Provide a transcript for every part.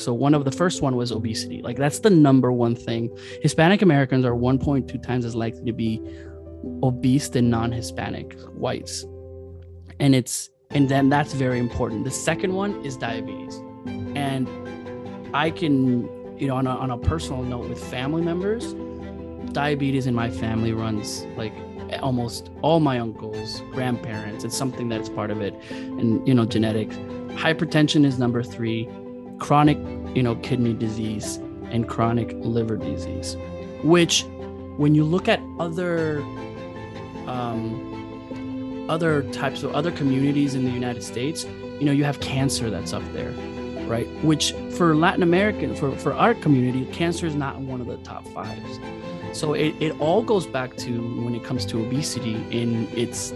So one of the first one was obesity. Like that's the number one thing. Hispanic Americans are 1.2 times as likely to be obese than non-Hispanic whites. And it's and then that's very important. The second one is diabetes. And I can, you know, on a, on a personal note with family members, diabetes in my family runs like almost all my uncles, grandparents. It's something that's part of it, and you know, genetics. Hypertension is number three, chronic, you know, kidney disease and chronic liver disease, which, when you look at other, um, other types of other communities in the United States, you know, you have cancer that's up there, right? Which for Latin American, for for our community, cancer is not one of the top fives. So it, it all goes back to when it comes to obesity and it's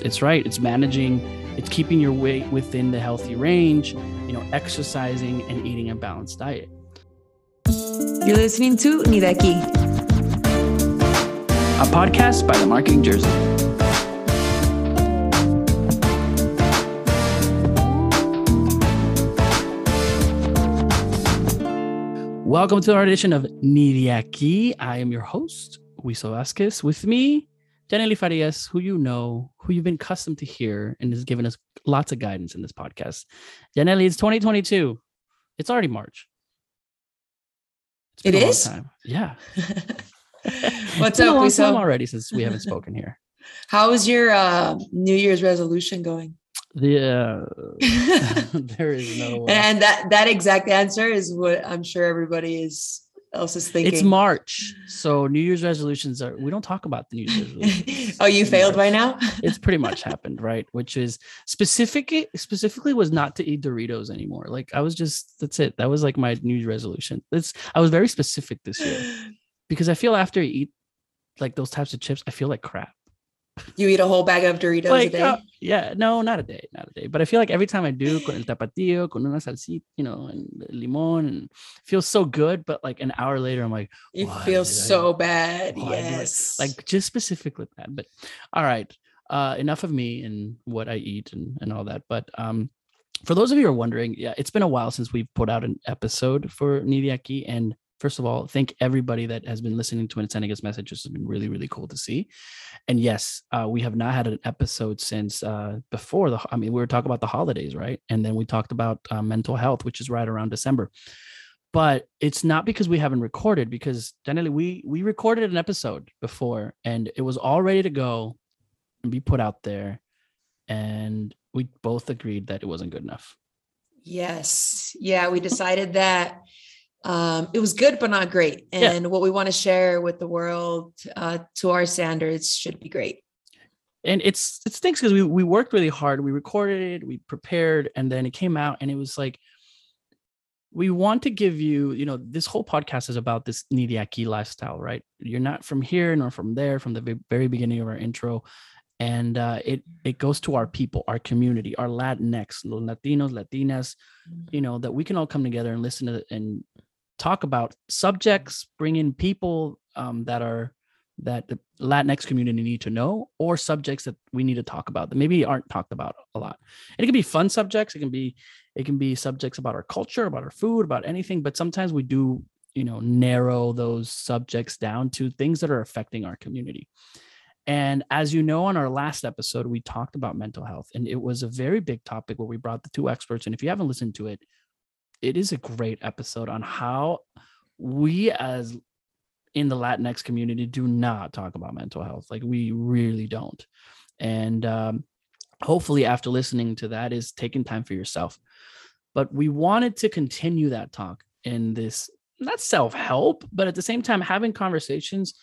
it's right. It's managing, it's keeping your weight within the healthy range, you know, exercising and eating a balanced diet. You're listening to Ni de aquí, a podcast by the Marketing Jersey. Welcome to our edition of Ni de aquí. I am your host, Wiso Vasquez. With me, Janely Farias, who you know, who you've been accustomed to hear and has given us lots of guidance in this podcast. Janely, it's 2022. It's already March. It's it is? Yeah. What's up, Wiso? already since we haven't spoken here. How is your uh, New Year's resolution going? Yeah, there is no. And that that exact answer is what I'm sure everybody is else is thinking. It's March, so New Year's resolutions are. We don't talk about the New Year's resolutions. oh, you failed March. by now. it's pretty much happened, right? Which is specific. Specifically, was not to eat Doritos anymore. Like I was just. That's it. That was like my New Year's resolution. It's. I was very specific this year because I feel after I eat like those types of chips, I feel like crap. You eat a whole bag of Doritos like, a day? Uh, yeah, no, not a day, not a day. But I feel like every time I do, con el tapatio, con una salsita, you know, and limon, and feels so good. But like an hour later, I'm like, it feels so bad. Yes, like just specifically that. But all right, uh, enough of me and what I eat and and all that. But um, for those of you who are wondering, yeah, it's been a while since we've put out an episode for Ni de aquí, and first of all, thank everybody that has been listening to and sending us messages. It's been really, really cool to see. And yes, uh, we have not had an episode since uh, before the. I mean, we were talking about the holidays, right? And then we talked about uh, mental health, which is right around December. But it's not because we haven't recorded, because generally we we recorded an episode before, and it was all ready to go and be put out there, and we both agreed that it wasn't good enough. Yes, yeah, we decided that um, it was good but not great. And yeah. what we want to share with the world uh, to our standards should be great. And it's it stinks because we, we worked really hard. We recorded it we prepared and then it came out and it was like we want to give you you know this whole podcast is about this Ni de aquí lifestyle right? You're not from here nor from there from the very beginning of our intro. And uh, it it goes to our people, our community, our Latinx, Latinos, Latinas, you know, that we can all come together and listen to and talk about subjects, bring in people um, that are that the Latinx community need to know, or subjects that we need to talk about that maybe aren't talked about a lot. And it can be fun subjects. It can be it can be subjects about our culture, about our food, about anything. But sometimes we do, you know, narrow those subjects down to things that are affecting our community. And as you know, on our last episode, we talked about mental health, and it was a very big topic where we brought the two experts. And if you haven't listened to it, it is a great episode on how we as in the Latinx community do not talk about mental health. Like we really don't. And um, hopefully, after listening to that, is taking time for yourself. But we wanted to continue that talk in this not self help, but at the same time having conversations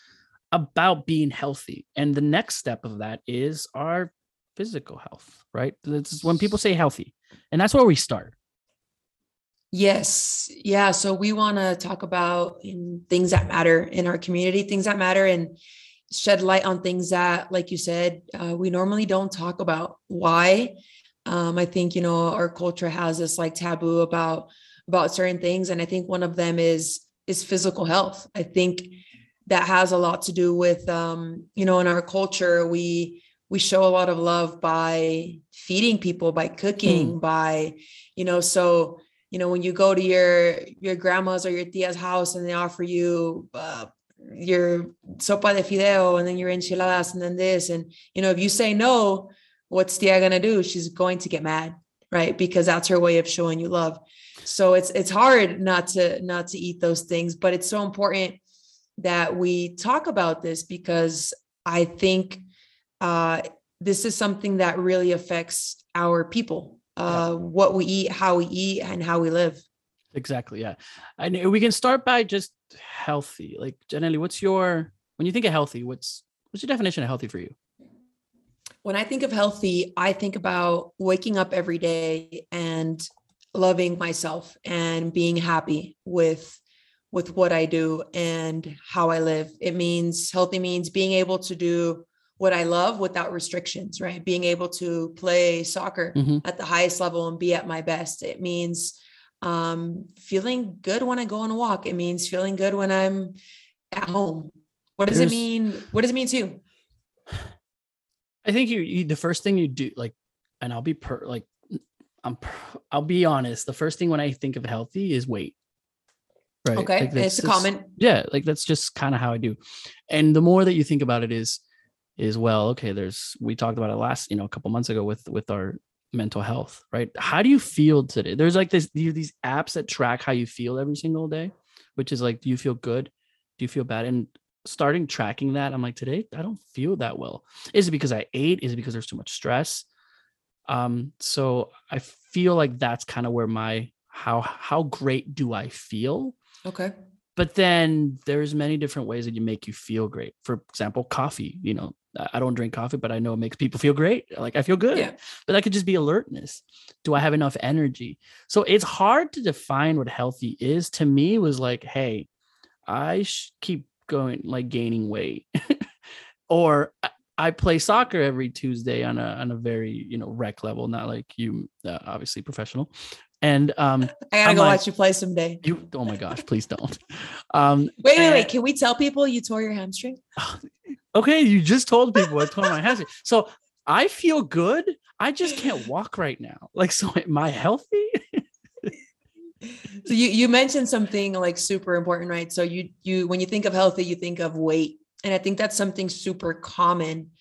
about being healthy. And the next step of that is our physical health, right? This is when people say healthy, and that's where we start. Yes. Yeah. So we want to talk about in things that matter in our community, things that matter and shed light on things that, like you said, uh, we normally don't talk about. Why? Um, I think, you know, our culture has this like taboo about about certain things. And I think one of them is is physical health. I think that has a lot to do with um, you know, in our culture, we we show a lot of love by feeding people, by cooking, mm. by, you know, so you know when you go to your your grandma's or your tia's house and they offer you uh, your sopa de fideo and then your enchiladas and then this and you know if you say no what's tia gonna do? She's going to get mad right? Because that's her way of showing you love. So it's it's hard not to not to eat those things but it's so important that we talk about this because i think uh, this is something that really affects our people uh, what we eat how we eat and how we live. Exactly yeah. And we can start by just healthy like generally what's your when you think of healthy what's what's your definition of healthy for you? When i think of healthy i think about waking up every day and loving myself and being happy with with what i do and how i live. It means healthy means being able to do what I love without restrictions, right? Being able to play soccer mm-hmm. at the highest level and be at my best. It means um, feeling good when I go on a walk. It means feeling good when I'm at home. What does There's, it mean? What does it mean to you? I think you, you, the first thing you do, like, and I'll be per like, I'm, I'll be honest. The first thing when I think of healthy is weight. Right. Okay. Like it's a comment. Yeah. Like that's just kind of how I do. And the more that you think about it is, is well okay there's we talked about it last you know a couple months ago with with our mental health right? How do you feel today? There's like this these apps that track how you feel every single day which is like do you feel good? Do you feel bad? And starting tracking that i'm like today i don't feel that well. Is it because i ate? Is it because there's too much stress? Um so i feel like that's kind of where my how how great do i feel? Okay. But then there's many different ways that you make you feel great. For example coffee you know I don't drink coffee, but I know it makes people feel great. Like I feel good. Yeah. But that could just be alertness. Do I have enough energy? So it's hard to define what healthy is. To me, was like, hey, I keep going like gaining weight, or I play soccer every Tuesday on a on a very you know rec level, not like you, uh, obviously professional. And um, I gotta I'm go like, watch you play someday. You, oh my gosh, please don't. Um, wait, wait, wait. Can we tell people you tore your hamstring? Okay, you just told people I tore my hamstring. So I feel good. I just can't walk right now. Like, so am I healthy? so you you mentioned something like super important, right? So you you when you think of healthy, you think of weight, and I think that's something super common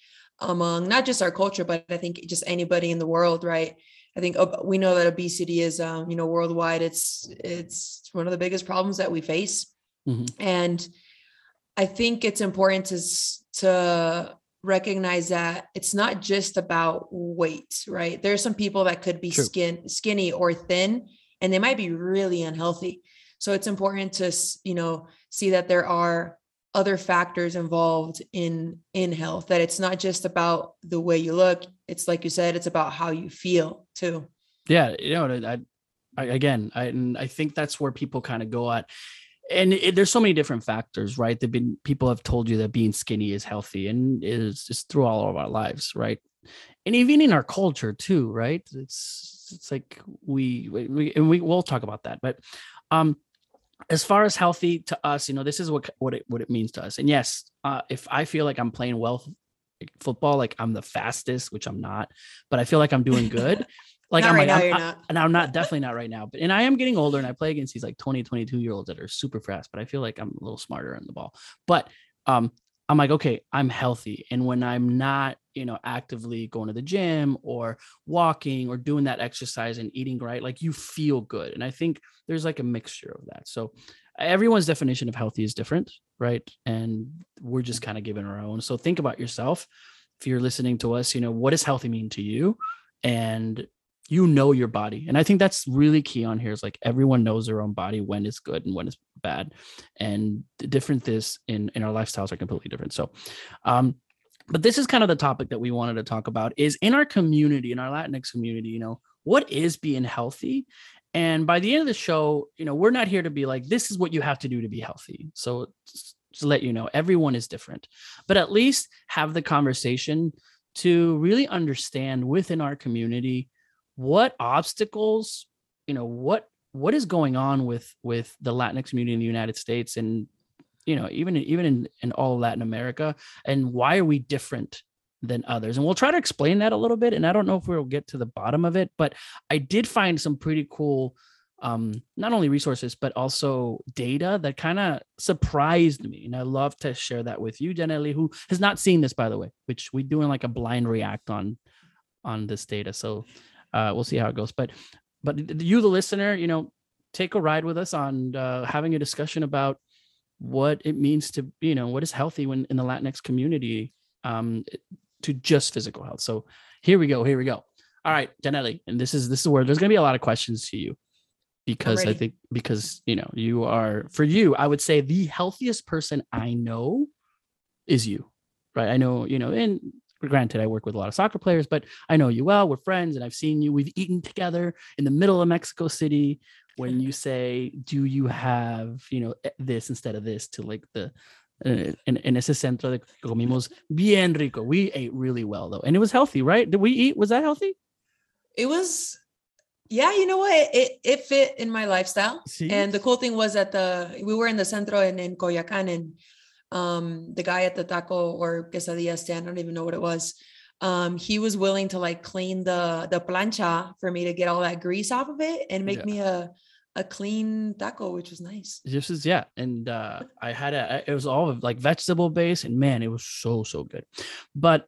among not just our culture, but I think just anybody in the world, right? I think we know that obesity is, um, you know, worldwide. It's it's one of the biggest problems that we face, mm-hmm. and I think it's important to to recognize that it's not just about weight, right? There are some people that could be True. skin skinny or thin and they might be really unhealthy. So it's important to, you know, see that there are other factors involved in in health that it's not just about the way you look it's like you said it's about how you feel too yeah you know I, I again I I think that's where people kind of go at and it, there's so many different factors, right? They've been people have told you that being skinny is healthy, and is just through all of our lives, right? And even in our culture too, right? It's it's like we we and we will talk about that, but um, as far as healthy to us, you know, this is what what it what it means to us. And yes, uh, if I feel like I'm playing well football, like I'm the fastest, which I'm not, but I feel like I'm doing good. Like not I'm right like, now, I'm, not. I, I'm not definitely not right now, but and I am getting older and I play against these like 20, 22 year olds that are super fast, but I feel like I'm a little smarter in the ball. But um, I'm like, okay, I'm healthy. And when I'm not, you know, actively going to the gym or walking or doing that exercise and eating right, like you feel good. And I think there's like a mixture of that. So everyone's definition of healthy is different, right? And we're just kind of giving our own. So think about yourself. If you're listening to us, you know, what does healthy mean to you? And you know your body and i think that's really key on here is like everyone knows their own body when it's good and when it's bad and the different this in in our lifestyles are completely different. So um but this is kind of the topic that we wanted to talk about is in our community in our latinx community you know what is being healthy? And by the end of the show you know we're not here to be like this is what you have to do to be healthy. So to let you know everyone is different. But at least have the conversation to really understand within our community what obstacles, you know, what what is going on with with the Latinx community in the United States and you know even even in in all Latin America and why are we different than others and we'll try to explain that a little bit and I don't know if we'll get to the bottom of it but I did find some pretty cool um, not only resources but also data that kind of surprised me, and I love to share that with you, Janelli, who has not seen this by the way, which we doing like a blind react on on this data. So uh, we'll see how it goes. But but you, the listener, you know, take a ride with us on uh, having a discussion about what it means to you know what is healthy when in the Latinx community um, to just physical health. So here we go. Here we go. All right, Janelli, and this is this is where there's going to be a lot of questions to you because I think because you know you are for you I would say the healthiest person I know is you, right? I know you know, and granted I work with a lot of soccer players, but I know you well. We're friends, and I've seen you. We've eaten together in the middle of Mexico City. When you say, "Do you have you know this instead of this?" to like the uh, en, in ese centro de comimos bien rico. We ate really well though, and it was healthy, right? Did we eat? Was that healthy? It was. Yeah, you know what? It it fit in my lifestyle. See? And the cool thing was that the we were in the centro in, in Coyoacan and um the guy at the taco or quesadilla stand, I don't even know what it was. Um, he was willing to like clean the the plancha for me to get all that grease off of it and make Yeah. me a a clean taco, which was nice. This is yeah, and uh, I had a it was all like vegetable based, and man, it was so so good. But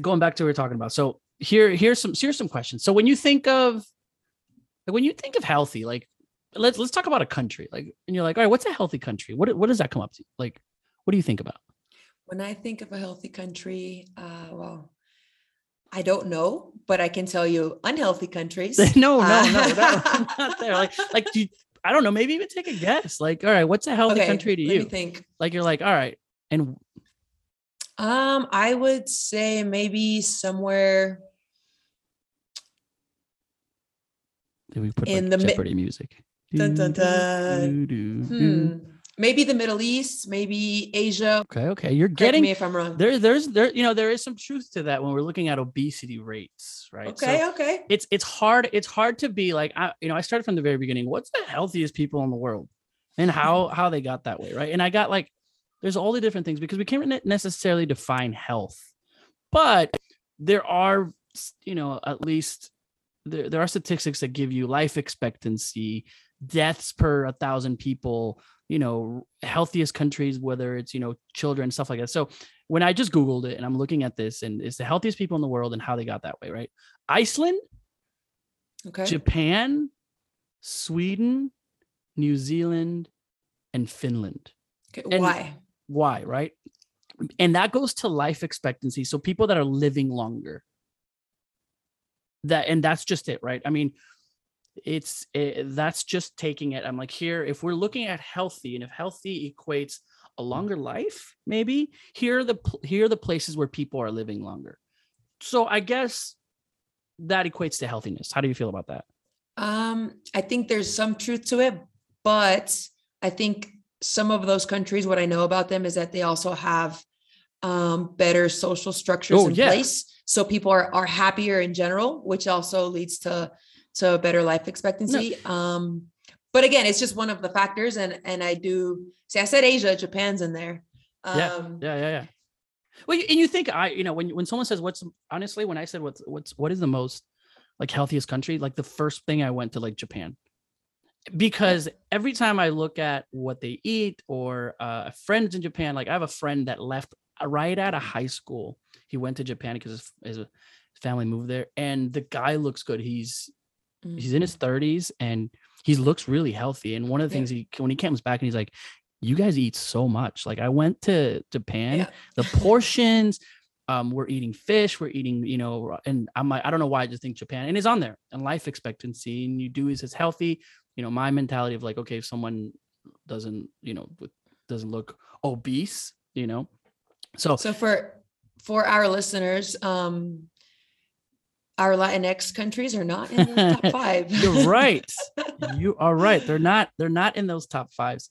going back to what we are talking about, so here here's some here's some questions. So when you think of like when you think of healthy, like let's let's talk about a country, like and you're like, all right, what's a healthy country? What what does that come up to? Like, what do you think about? When I think of a healthy country, uh, well, I don't know, but I can tell you unhealthy countries. no, no, no, Uh, no, I'm not there. Like like do you, I don't know, maybe even take a guess. Like, all right, what's a healthy okay, country to you? think. Like you're like, all right, and Um, I would say maybe somewhere Did we put In like the mi- Jeopardy music? Dun, dun, dun. Hmm, maybe the Middle East, maybe Asia. Okay, okay. You're Correct getting me if I'm wrong. there. There's there. You know, there is some truth to that when we're looking at obesity rates, right? So Okay, okay. it's it's hard. It's hard to be like, I, you know, I started from the very beginning. What's the healthiest people in the world, and how mm-hmm. how they got that way, right? And I got like, there's all the different things because we can't necessarily define health, but there are, you know, at least there, there are statistics that give you life expectancy, deaths per a thousand people, you know, healthiest countries, whether it's, you know, children, stuff like that. So when I just Googled it and I'm looking at this and it's the healthiest people in the world and how they got that way, right? Iceland, Okay. Japan, Sweden, New Zealand, and Finland. okay. and- Why? Why, right? And that goes to life expectancy. So people that are living longer. That and that's just it, right? I mean, it's it, that's just taking it. I'm like here if we're looking at healthy and if healthy equates a longer life, maybe here are the here are the places where people are living longer. So I guess that equates to healthiness. How do you feel about that? Um, I think there's some truth to it, but I think some of those countries, what I know about them is that they also have um, better social structures Oh, in yeah. place, so people are are happier in general, which also leads to a better life expectancy. Um, but again, it's just one of the factors, and and I do see. I said Asia, Japan's in there. Um, Yeah, yeah, yeah, yeah. Well, you- and you think I, you know, when when someone says what's honestly, when I said what's what's what is the most like healthiest country, like the first thing I went to like Japan, because every time I look at what they eat or uh, friends in Japan, like I have a friend that left right out of high school. He went to Japan because his, his family moved there, and the guy looks good. He's Mm. he's in his 30s and he looks really healthy. And one of the Yeah. things he when he comes back and he's like, "You guys eat so much." Like I went to Japan, Yeah. the portions. Um, we're eating fish, we're eating, you know, and I'm like, I don't know why I just think Japan and it's on there and life expectancy and you do is it's healthy. You know, my mentality of like, okay, if someone doesn't, you know, doesn't look obese, you know. So So for for our listeners, um, our Latinx countries are not in the top five. You're right. you are right. They're not. They're not in those top fives.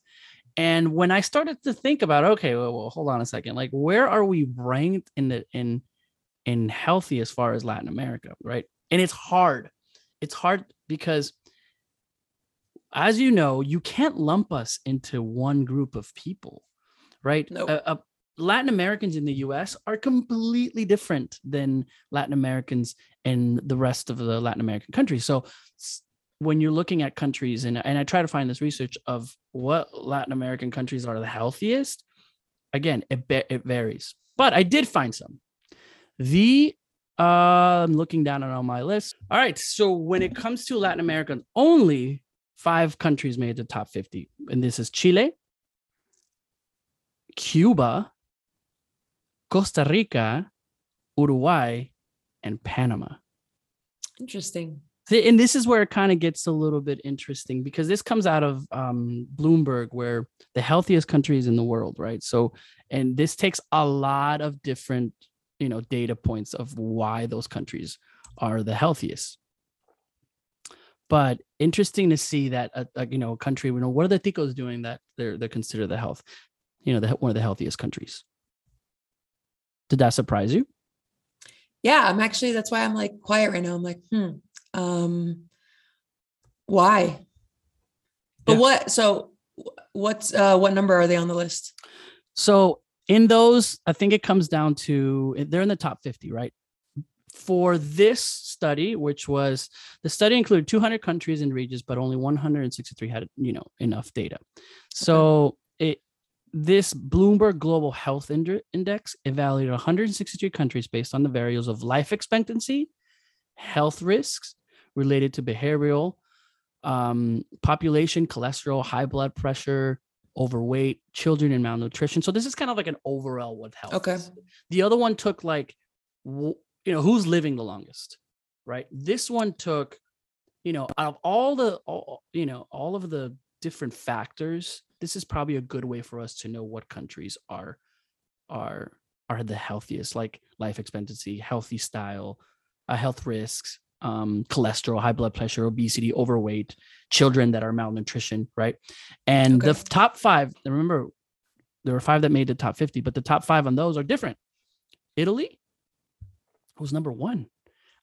And when I started to think about, okay, well, well, hold on a second. Like, where are we ranked in the in in healthy as far as Latin America, right? And it's hard. It's hard because, as you know, you can't lump us into one group of people, right? Nope. Uh, Latin Americans in the U.S. are completely different than Latin Americans in the rest of the Latin American countries. So, when you're looking at countries and, and I try to find this research of what Latin American countries are the healthiest, again, it, it varies. But I did find some. The uh, I'm looking down on my list. All right. So when it comes to Latin America, only five countries made the top 50. And this is Chile, Cuba, Costa Rica, Uruguay, and Panama. Interesting. And this is where it kind of gets a little bit interesting because this comes out of um, Bloomberg, where the healthiest countries in the world, right? So, and this takes a lot of different, you know, data points of why those countries are the healthiest. But interesting to see that, a, a, you know, a country, you know, what are the ticos doing that they're they're considered the health, you know, the, one of the healthiest countries. Did that surprise you? Yeah, I'm actually. That's why I'm like quiet right now. I'm like, hmm um, why? But yeah. what? So what's uh, what number are they on the list? So in those, I think it comes down to they're in the top 50, right? For this study, which was the study included 200 countries and regions, but only 163 had you know enough data. So this Bloomberg Global Health Index evaluated 163 countries based on the variables of life expectancy, health risks, related to behavioral, um, population, cholesterol, high blood pressure, overweight, children and malnutrition. So this is kind of like an overall what health. Okay. Is. The other one took like, you know, who's living the longest, right? This one took, you know, out of all the, all, you know, all of the different factors, this is probably a good way for us to know what countries are, are, are the healthiest, like life expectancy, healthy style, uh, health risks, um, cholesterol, high blood pressure, obesity, overweight, children that are malnutrition, right? And okay. the top five, remember, there were five that made the top 50, but the top five on those are different. Italy was number one.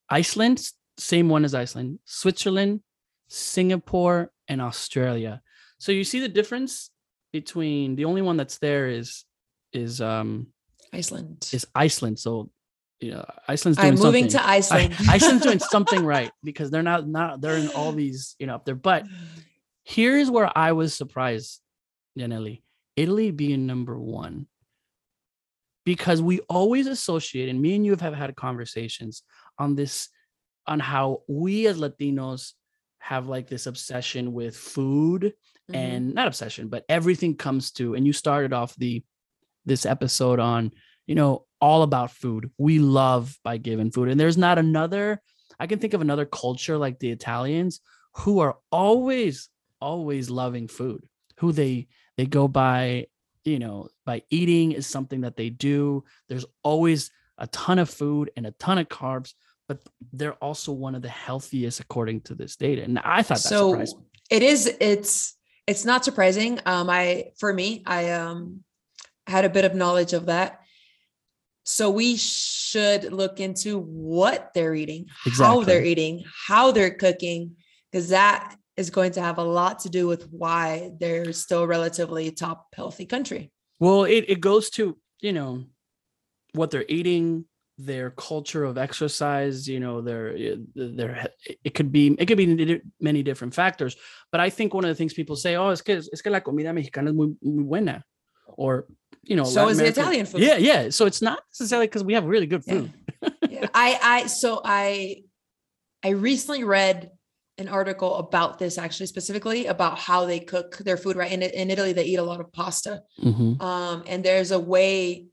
Iceland, same one as Iceland. Switzerland, Singapore, and Australia. So you see the difference between the only one that's there is is um Iceland. Is Iceland. So you know, Iceland's doing I'm moving something. to Iceland. Iceland's doing something right because they're not not they're in all these you know up there. But here's where I was surprised, Yaneli, Italy being number one, because we always associate, and me and you have had conversations on this, on how we as Latinos have like this obsession with food mm-hmm. and not obsession, but everything comes to. And you started off the this episode on you know all about food. We love by giving food. And there's not another, I can think of another culture like the Italians who are always, always loving food, who they they go by, you know, by eating is something that they do. There's always a ton of food and a ton of carbs, but they're also one of the healthiest according to this data. And I thought that so surprised me. It is, it's it's not surprising. Um, I for me, I um had a bit of knowledge of that so we should look into what they're eating, exactly. how they're eating, how they're cooking, because that is going to have a lot to do with why they're still relatively top healthy country. Well, it, it goes to, you know, what they're eating, their culture of exercise, you know, their their it could be it could be many different factors. But I think one of the things people say, oh, es que es que la comida mexicana es muy, muy buena, or you know, so Latin is America. the Italian food. Yeah, yeah. So it's not necessarily because we have really good food. Yeah. yeah. I, I, so I, I recently read an article about this actually specifically about how they cook their food. Right in in Italy, they eat a lot of pasta, mm-hmm. um, and there's a way,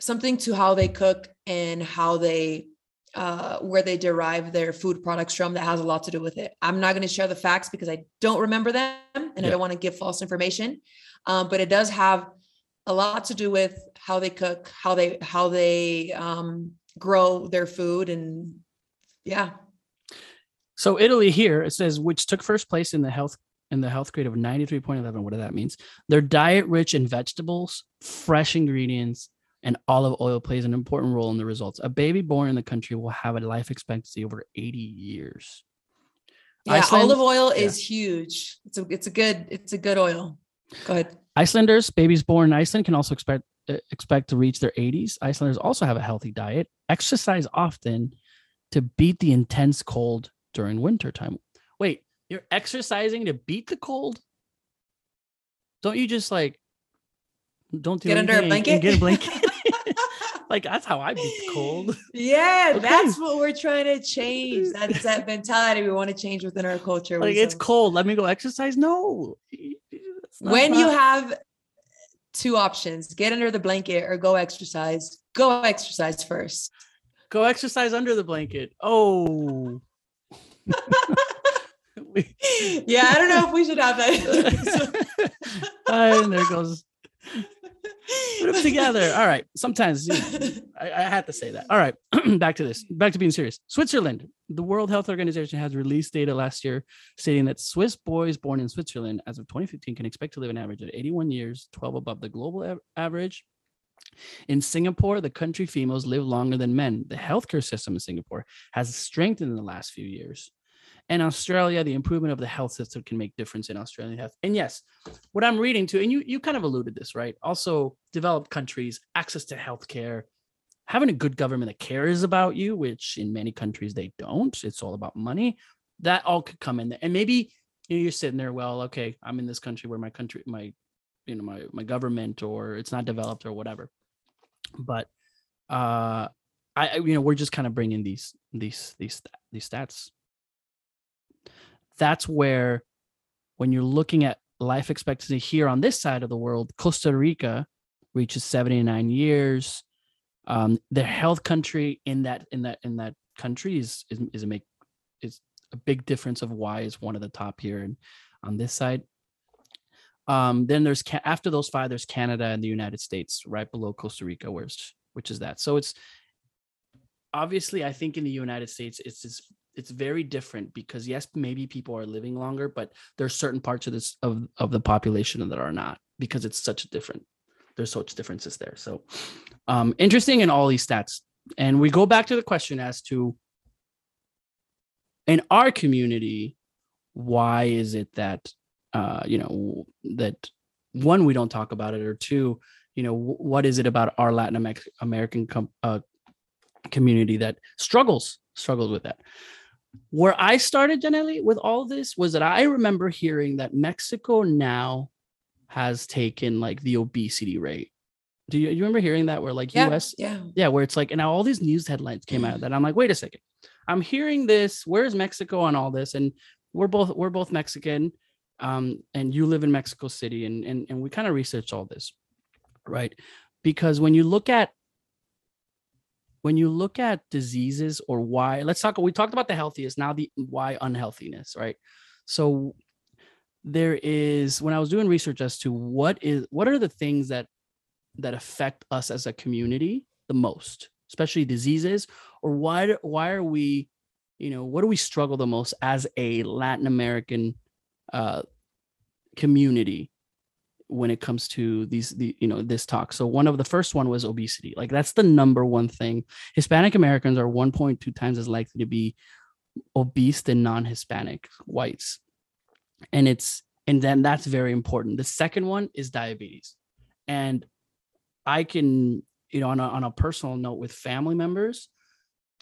something to how they cook and how they uh, where they derive their food products from that has a lot to do with it. I'm not going to share the facts because I don't remember them and yeah. I don't want to give false information. Um, but it does have a lot to do with how they cook, how they how they um, grow their food, and yeah. So Italy here it says which took first place in the health in the health grade of 93.11 what do that means their diet rich in vegetables fresh ingredients and olive oil plays an important role in the results a baby born in the country will have a life expectancy over 80 years yeah Iceland, olive oil yeah. is huge it's a it's a good it's a good oil go ahead Icelanders, babies born in Iceland, can also expect uh, expect to reach their 80s. Icelanders also have a healthy diet, exercise often to beat the intense cold during winter time. Wait, you're exercising to beat the cold. Don't you just like don't do Get under a anything and- and blanket? Get a blanket. like that's how I beat the cold. Yeah, Okay. that's what we're trying to change. That's that mentality we want to change within our culture. Like it's cold. Let me go exercise. No. When you have two options, get under the blanket or go exercise. Go exercise first. go exercise under the blanket. Oh. Yeah, I don't know if we should have that. and there goes put them together. All right. Sometimes you know, I, I had to say that. All right. back to this. Back to being serious. Switzerland. The World Health Organization has released data last year stating that Swiss boys born in Switzerland as of 2015 can expect to live an average of 81 years, 12 above the global av- average. In Singapore, the country females live longer than men. The healthcare system in Singapore has strengthened in the last few years. And Australia, the improvement of the health system can make difference in Australian health. And yes, what I'm reading to, and you you kind of alluded this, right? Also, developed countries, access to healthcare, having a good government that cares about you, which in many countries they don't. It's all about money. That all could come in there. And maybe you know, you're sitting there, well, okay, I'm in this country where my country, my, you know, my my government or it's not developed or whatever. But uh I, you know, we're just kind of bringing these these these these stats. That's where when you're looking at life expectancy here on this side of the world, Costa Rica reaches 79 years. Um, the health country in that in that in that country is is, is a make is a big difference of why is one of the top here and on this side. Um, then there's after those five, there's Canada and the United States right below Costa Rica, where's which is that. So it's obviously I think in the United States it's it's it's very different because yes, maybe people are living longer, but there's certain parts of this of of the population that are not because it's such a different there's such differences there. So um interesting in all these stats. And we go back to the question as to in our community, why is it that uh you know that one we don't talk about it or two you know what is it about our latin american com- uh, community that struggles struggles with that where i started Janelli, with all this was that i remember hearing that mexico now has taken like the obesity rate. Do you, you remember hearing that where like yeah, us yeah. yeah where it's like and now all these news headlines came out of that i'm like wait a second. I'm hearing this. Where's mexico on all this? And we're both we're both mexican um and you live in mexico city and and, and we kind of researched all this right? Because when you look at when you look at diseases or why let's talk we talked about the healthiest now the why unhealthiness right? So there is when i was doing research as to what is what are the things that that affect us as a community the most especially diseases? Or why why are we you know what do we struggle the most as a latin american uh community when it comes to these the you know this talk. So one of the first one was obesity. Like that's the number one thing. Hispanic americans are 1.2 times as likely to be obese than non-hispanic whites. And it's and then that's very important. The second one is diabetes. And i can you know on a, on a personal note with family members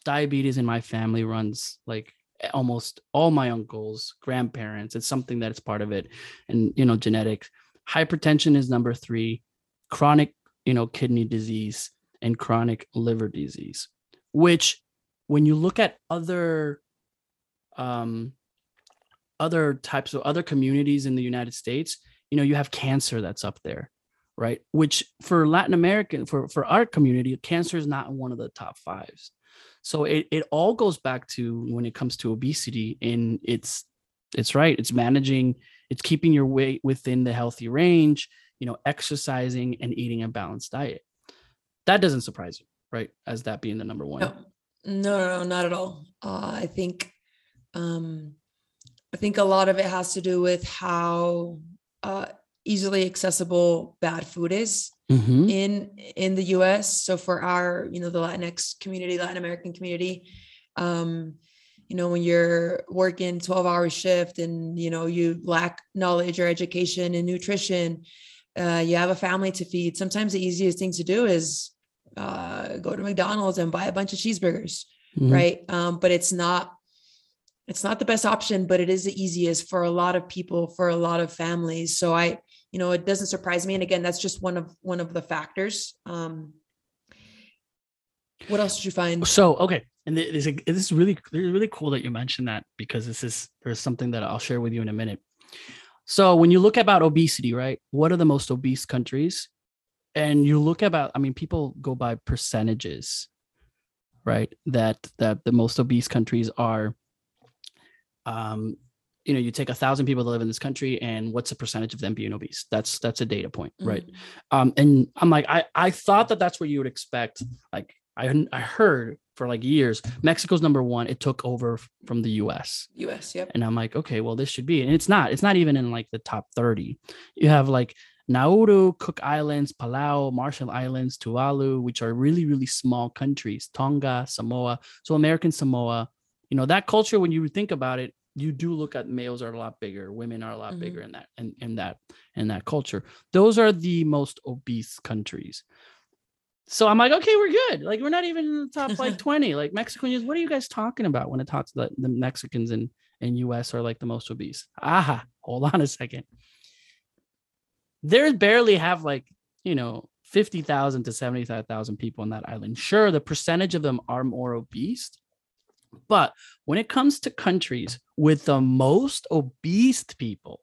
diabetes in my family runs like almost all my uncles grandparents it's something that's part of it. And you know genetics hypertension is number three chronic you know kidney disease and chronic liver disease which when you look at other um other types of other communities in the united states you know you have cancer that's up there right? Which for latin american for for our community cancer is not one of the top fives. So it, it all goes back to when it comes to obesity and it's it's right it's managing it's keeping your weight within the healthy range you know exercising and eating a balanced diet that doesn't surprise you right as that being the number one No, no, no, no, not at all. Uh, I think, um, I think a lot of it has to do with how uh, easily accessible bad food is Mhm. in in the U.S. So for our, you know, the Latinx community, Latin American community, um, you know, when you're working 12 hour shift and, you know, you lack knowledge or education and nutrition, uh, you have a family to feed. Sometimes the easiest thing to do is uh, go to McDonald's and buy a bunch of cheeseburgers, Mhm. right? Um, but it's not, it's not the best option, but it is the easiest for a lot of people, for a lot of families. So I, you know, it doesn't surprise me. And again, that's just one of one of the factors. Um, what else did you find? So okay, and this is this is really really cool that you mentioned that because this is there's something that I'll share with you in a minute. So when you look about obesity, right? What are the most obese countries? And you look about, I mean, people go by percentages, right? That that the most obese countries are um you know you take a thousand people that live in this country and what's the percentage of them being obese that's that's a data point right Mm-hmm. um and i'm like i i thought that that's what you would expect like i i heard for like years mexico's number one it took over from the us US, yep. and i'm like okay well this should be and it's not it's not even in like the top 30 you have like nauru cook islands palau marshall islands tuvalu which are really really small countries tonga samoa. So american samoa you know that culture when you think about it you do look at males are a lot bigger women are a lot Mhm. bigger in that in, in that in that culture. Those are the most obese countries so i'm like okay we're good. Like we're not even in the top like 20 like mexicans what are you guys talking about when it talks the, the mexicans and and us are like the most obese? Aha hold on a second. There's barely have like you know 50,000 to 75,000 people on that island. Sure the percentage of them are more obese but when it comes to countries with the most obese people,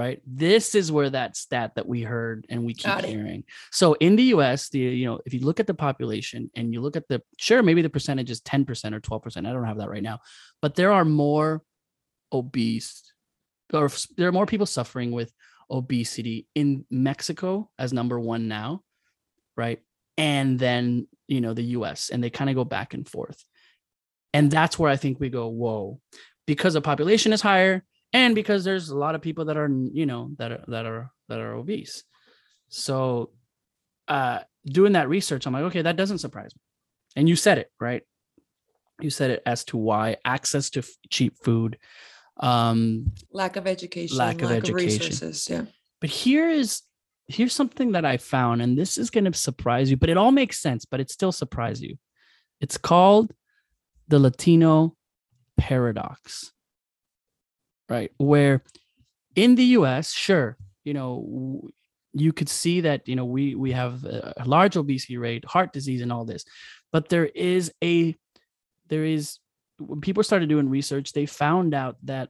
right? This is where that stat that we heard and we keep hearing. So in the US, the you know, if you look at the population and you look at the sure, maybe the percentage is 10% or 12%. I don't have that right now, but there are more obese or there are more people suffering with obesity in Mexico as number 1 now, right? And then, you know, the US and they kind of go back and forth. And that's where I think we go, whoa, because the population is higher and because there's a lot of people that are, you know, that are that are that are obese. So uh doing that research, I'm like, okay, that doesn't surprise me. And you said it, right? You said it as to why access to f- cheap food. Um, Lack of education, Lack of education. resources. Yeah. but here is here's something that I found, and this is gonna surprise you, but it all makes sense, but it still surprise you. It's called the Latino paradox, right? Where in the US, sure, you know, you could see that, you know, we we have a large obesity rate, heart disease, and all this, but there is a there is when people started doing research, they found out that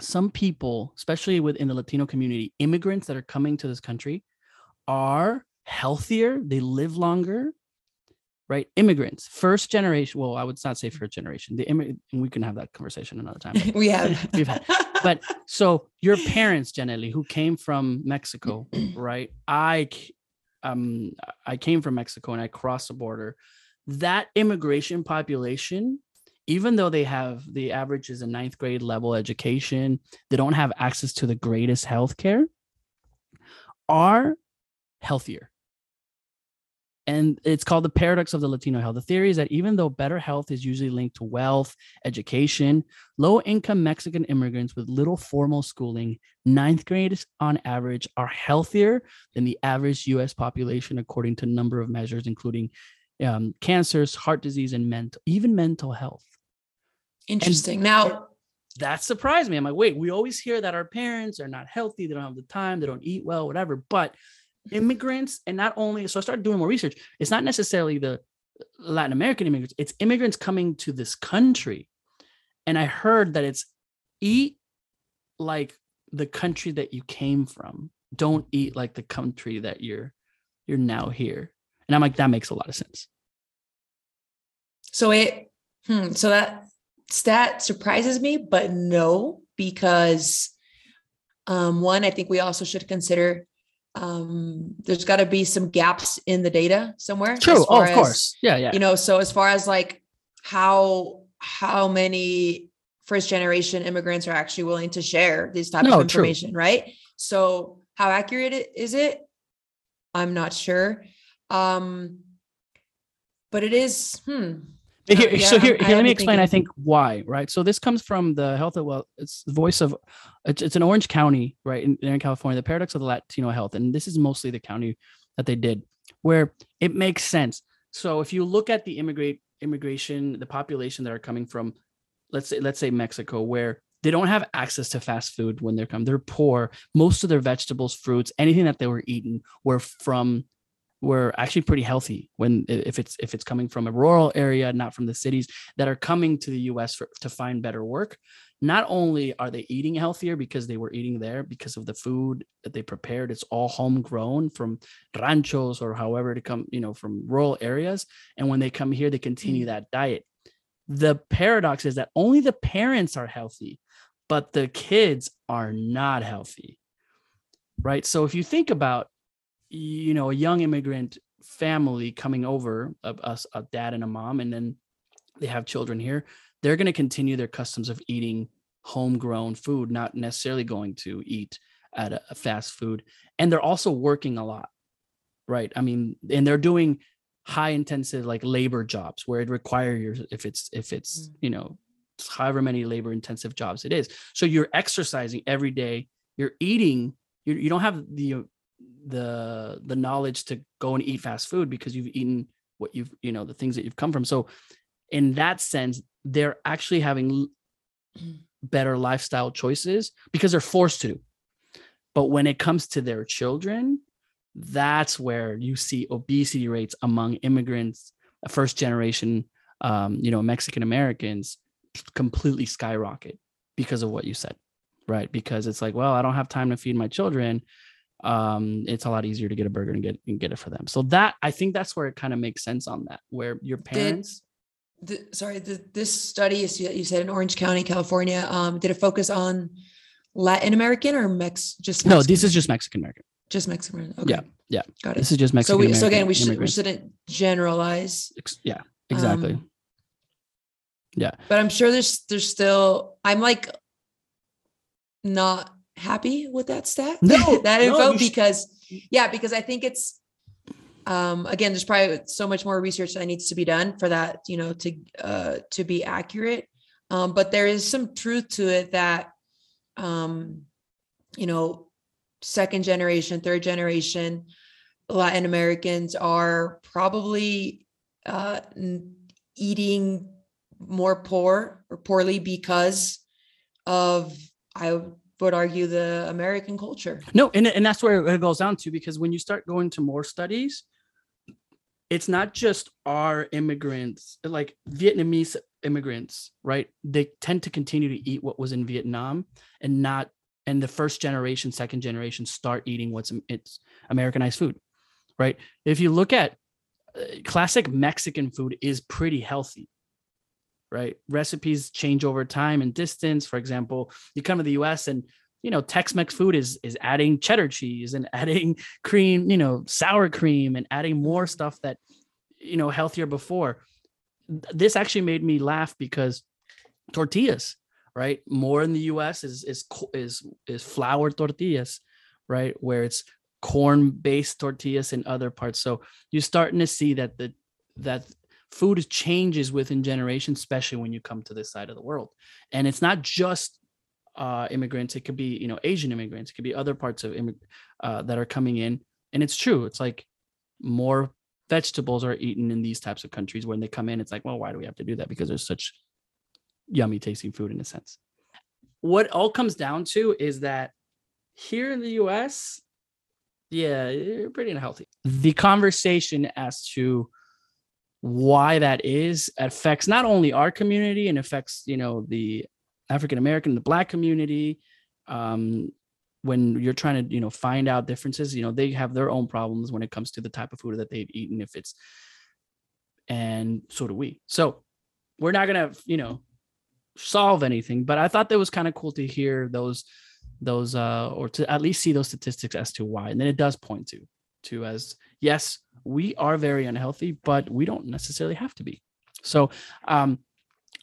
some people, especially within the Latino community, immigrants that are coming to this country are healthier, they live longer, right? Immigrants, first generation. Well, I would not say first generation. The and we can have that conversation another time. we have. We've had- but so your parents generally who came from Mexico, right? I, um I came from Mexico and I crossed the border. That immigration population, even though they have the average is a ninth grade level education, they don't have access to the greatest health care, are healthier. And it's called the paradox of the Latino health. The theory is that even though better health is usually linked to wealth, education, low income Mexican immigrants with little formal schooling, ninth graders on average, are healthier than the average US population, according to a number of measures, including um, cancers, heart disease, and mental, even mental health. Interesting. Now, That surprised me. I'm like, wait, we always hear that our parents are not healthy, they don't have the time, they don't eat well, whatever. But immigrants, and not only, so I started doing more research. It's not necessarily the Latin American immigrants, it's immigrants coming to this country. And I heard that it's eat like the country that you came from. Don't eat like the country that you're you're now here. And I'm like, that makes a lot of sense. so it, hmm, so that stat surprises me, but no, because um, one, I think we also should consider um, there's got to be some gaps in the data somewhere. True. Oh, of as- course. Yeah, yeah. you know so as far as like how how many first generation immigrants are actually willing to share these types No, of true. information right so how accurate is it i'm not sure um but it is hmm here, yeah, so here, here let me explain. I think why, right? So this comes from the health of well, it's the voice of, it's, it's in Orange County, right, in, in California. The paradox of the Latino health, and this is mostly the county that they did, where it makes sense. So if you look at the immigrate immigration, the population that are coming from let's say let's say Mexico where they don't have access to fast food when they're come. They're poor. Most of their vegetables, fruits, anything that they were eating were from were actually pretty healthy when if it's if it's coming from a rural area not from the cities that are coming to the US for, to find better work. Not only are they eating healthier because they were eating there because of the food that they prepared it's all homegrown from ranchos or however to come you know from rural areas and when they come here they continue mm. that diet. The paradox is that only the parents are healthy but the kids are not healthy right? So if you think about you know a young immigrant family coming over a, a, a dad and a mom and then they have children here they're going to continue their customs of eating homegrown food not necessarily going to eat at a, a fast food. And they're also working a lot right? I mean and they're doing high intensive like labor jobs where it require your if it's if it's mm. you know however many labor intensive jobs it is. So you're exercising every day you're eating you, you don't have the the the knowledge to go and eat fast food because you've eaten what you've you know the things that you've come from. So in that sense they're actually having better lifestyle choices because they're forced to. But when it comes to their children that's where you see obesity rates among immigrants first generation um, you know mexican americans completely skyrocket because of what you said right? Because it's like well i don't have time to feed my children um, it's a lot easier to get a burger and get and get it for them. So that I think that's where it kind of makes sense on that, where your parents. Did, the, sorry, the, this study is you said in Orange County, California. Um, did it focus on Latin American or Mex? Just Mexican? no. This is just Mexican American. Just Mexican. Okay. Yeah, yeah. Got it. This is just Mexican. So we so again we should we shouldn't generalize. Yeah, exactly. Um, yeah, but I'm sure there's there's still I'm like not happy with that stat. No, that info no, because yeah, because I think it's um again, there's probably so much more research that needs to be done for that, you know, to uh to be accurate. Um, but there is some truth to it that um, you know, second generation, third generation Latin Americans are probably uh eating more poor or poorly because of I would argue the American culture. No, and, and that's where it goes down to because when you start going to more studies, it's not just our immigrants, like Vietnamese immigrants, right? They tend to continue to eat what was in Vietnam and not, and the first generation, second generation start eating what's it's Americanized food, right? If you look at uh, classic Mexican food is pretty healthy right? Recipes change over time and distance. For example, you come to the US and you know, Tex-Mex food is is adding cheddar cheese and adding cream, you know, sour cream and adding more stuff that you know healthier before. This actually made me laugh because tortillas, right? More in the US is is is is flour tortillas, right? Where it's corn based tortillas in other parts. So you're starting to see that the that food changes within generations, especially when you come to this side of the world. And it's not just uh, immigrants; it could be you know Asian immigrants, it could be other parts of immig- uh, that are coming in. And it's true. It's like more vegetables are eaten in these types of countries when they come in. It's like, well, why do we have to do that? Because there's such yummy tasting food in a sense. What all comes down to is that here in the US, yeah, you're pretty unhealthy. The conversation as to why that is affects not only our community and affects you know the african american the black community um, when you're trying to you know find out differences you know they have their own problems when it comes to the type of food that they've eaten if it's and so do we. So we're not gonna you know solve anything but i thought that was kind of cool to hear those those uh or to at least see those statistics as to why and then it does point to to as yes we are very unhealthy, but we don't necessarily have to be. So um,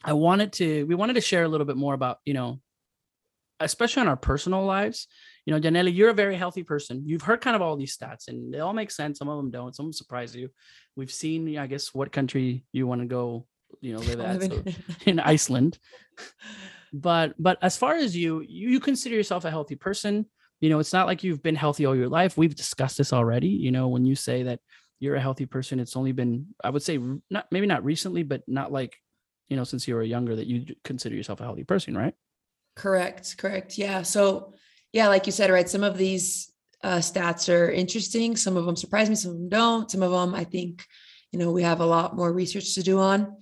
I wanted to, we wanted to share a little bit more about, you know, especially on our personal lives. You know, Janelle, you're a very healthy person. You've heard kind of all these stats and they all make sense. Some of them don't. Some surprise you. We've seen, I guess, what country you want to go, you know, live at so, in Iceland. But but as far as you, you consider yourself a healthy person. You know, it's not like you've been healthy all your life. We've discussed this already. You know, when you say that you're a healthy person it's only been i would say not maybe not recently but not like you know, since you were younger, that you consider yourself a healthy person, right? Correct. Correct. Yeah. So, yeah, like you said, right. Some of these uh, stats are interesting. Some of them surprise me. Some of them don't. Some of them, I think, you know, we have a lot more research to do on.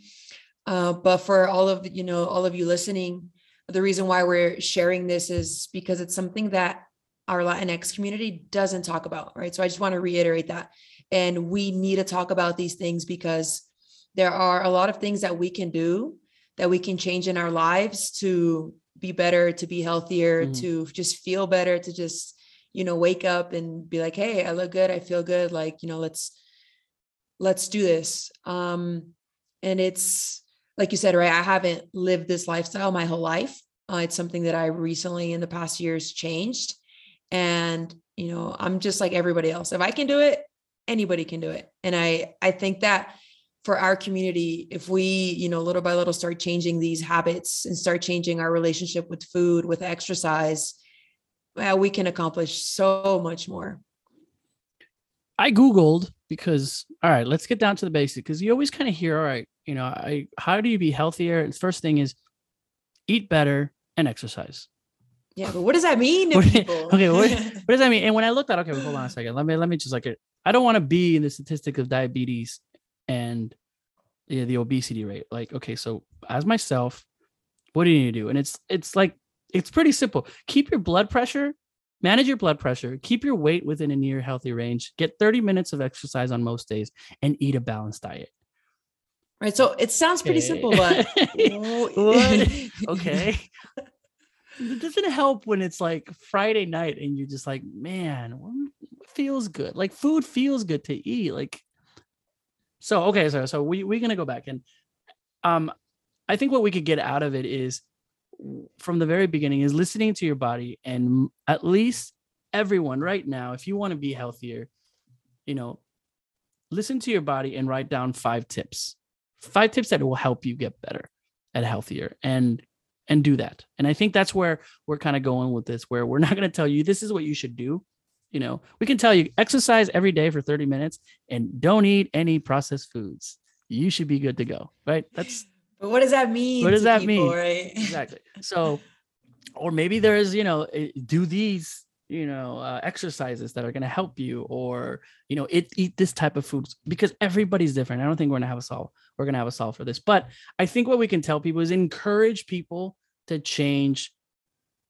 Uh, but for all of you know, all of you listening, the reason why we're sharing this is because it's something that our Latinx community doesn't talk about, right? So I just want to reiterate that. And we need to talk about these things because there are a lot of things that we can do that we can change in our lives to be better, to be healthier, mm. to just feel better, to just, you know, wake up and be like, hey, I look good, I feel good. Like, you know, let's let's do this. Um, and it's like you said, right? I haven't lived this lifestyle my whole life. Uh, it's something that I recently in the past years changed. And, you know, I'm just like everybody else. If I can do it, anybody can do it. And I I think that for our community, if we, you know, little by little start changing these habits and start changing our relationship with food, with exercise, well, we can accomplish so much more. I Googled because, all right, let's get down to the basics because you always kind of hear, all right, you know, I, how do you be healthier? And first thing is eat better and exercise. Yeah, but what does that mean to people? okay, what, what, does that mean? And when I looked at, okay, well, hold on a second. Let me let me just like. I don't want to be in the statistic of diabetes and yeah, the obesity rate. Like, okay, so as myself, what do you need to do? And it's it's like it's pretty simple. Keep your blood pressure, manage your blood pressure, keep your weight within a near healthy range, get 30 minutes of exercise on most days, and eat a balanced diet. Right. So it sounds pretty okay. simple, but okay. it doesn't help when it's like Friday night and you're just like, man, what feels good? Like food feels good to eat. Like, so okay, so so we we're gonna go back and um, I think what we could get out of it is from the very beginning is listening to your body and at least everyone right now, if you want to be healthier, you know, listen to your body and write down five tips, five tips that will help you get better and healthier and and do that. And I think that's where we're kind of going with this, where we're not going to tell you this is what you should do. You know, we can tell you exercise every day for 30 minutes and don't eat any processed foods. You should be good to go. Right. That's but what does that mean? What does that people, mean? Right? Exactly. So, or maybe there's, you know, eh, do these, you know, uh, exercises that are going to help you, or you know, it, eat this type of foods because everybody's different. I don't think we're going to have a solve. We're going to have a solve for this, but I think what we can tell people is encourage people to change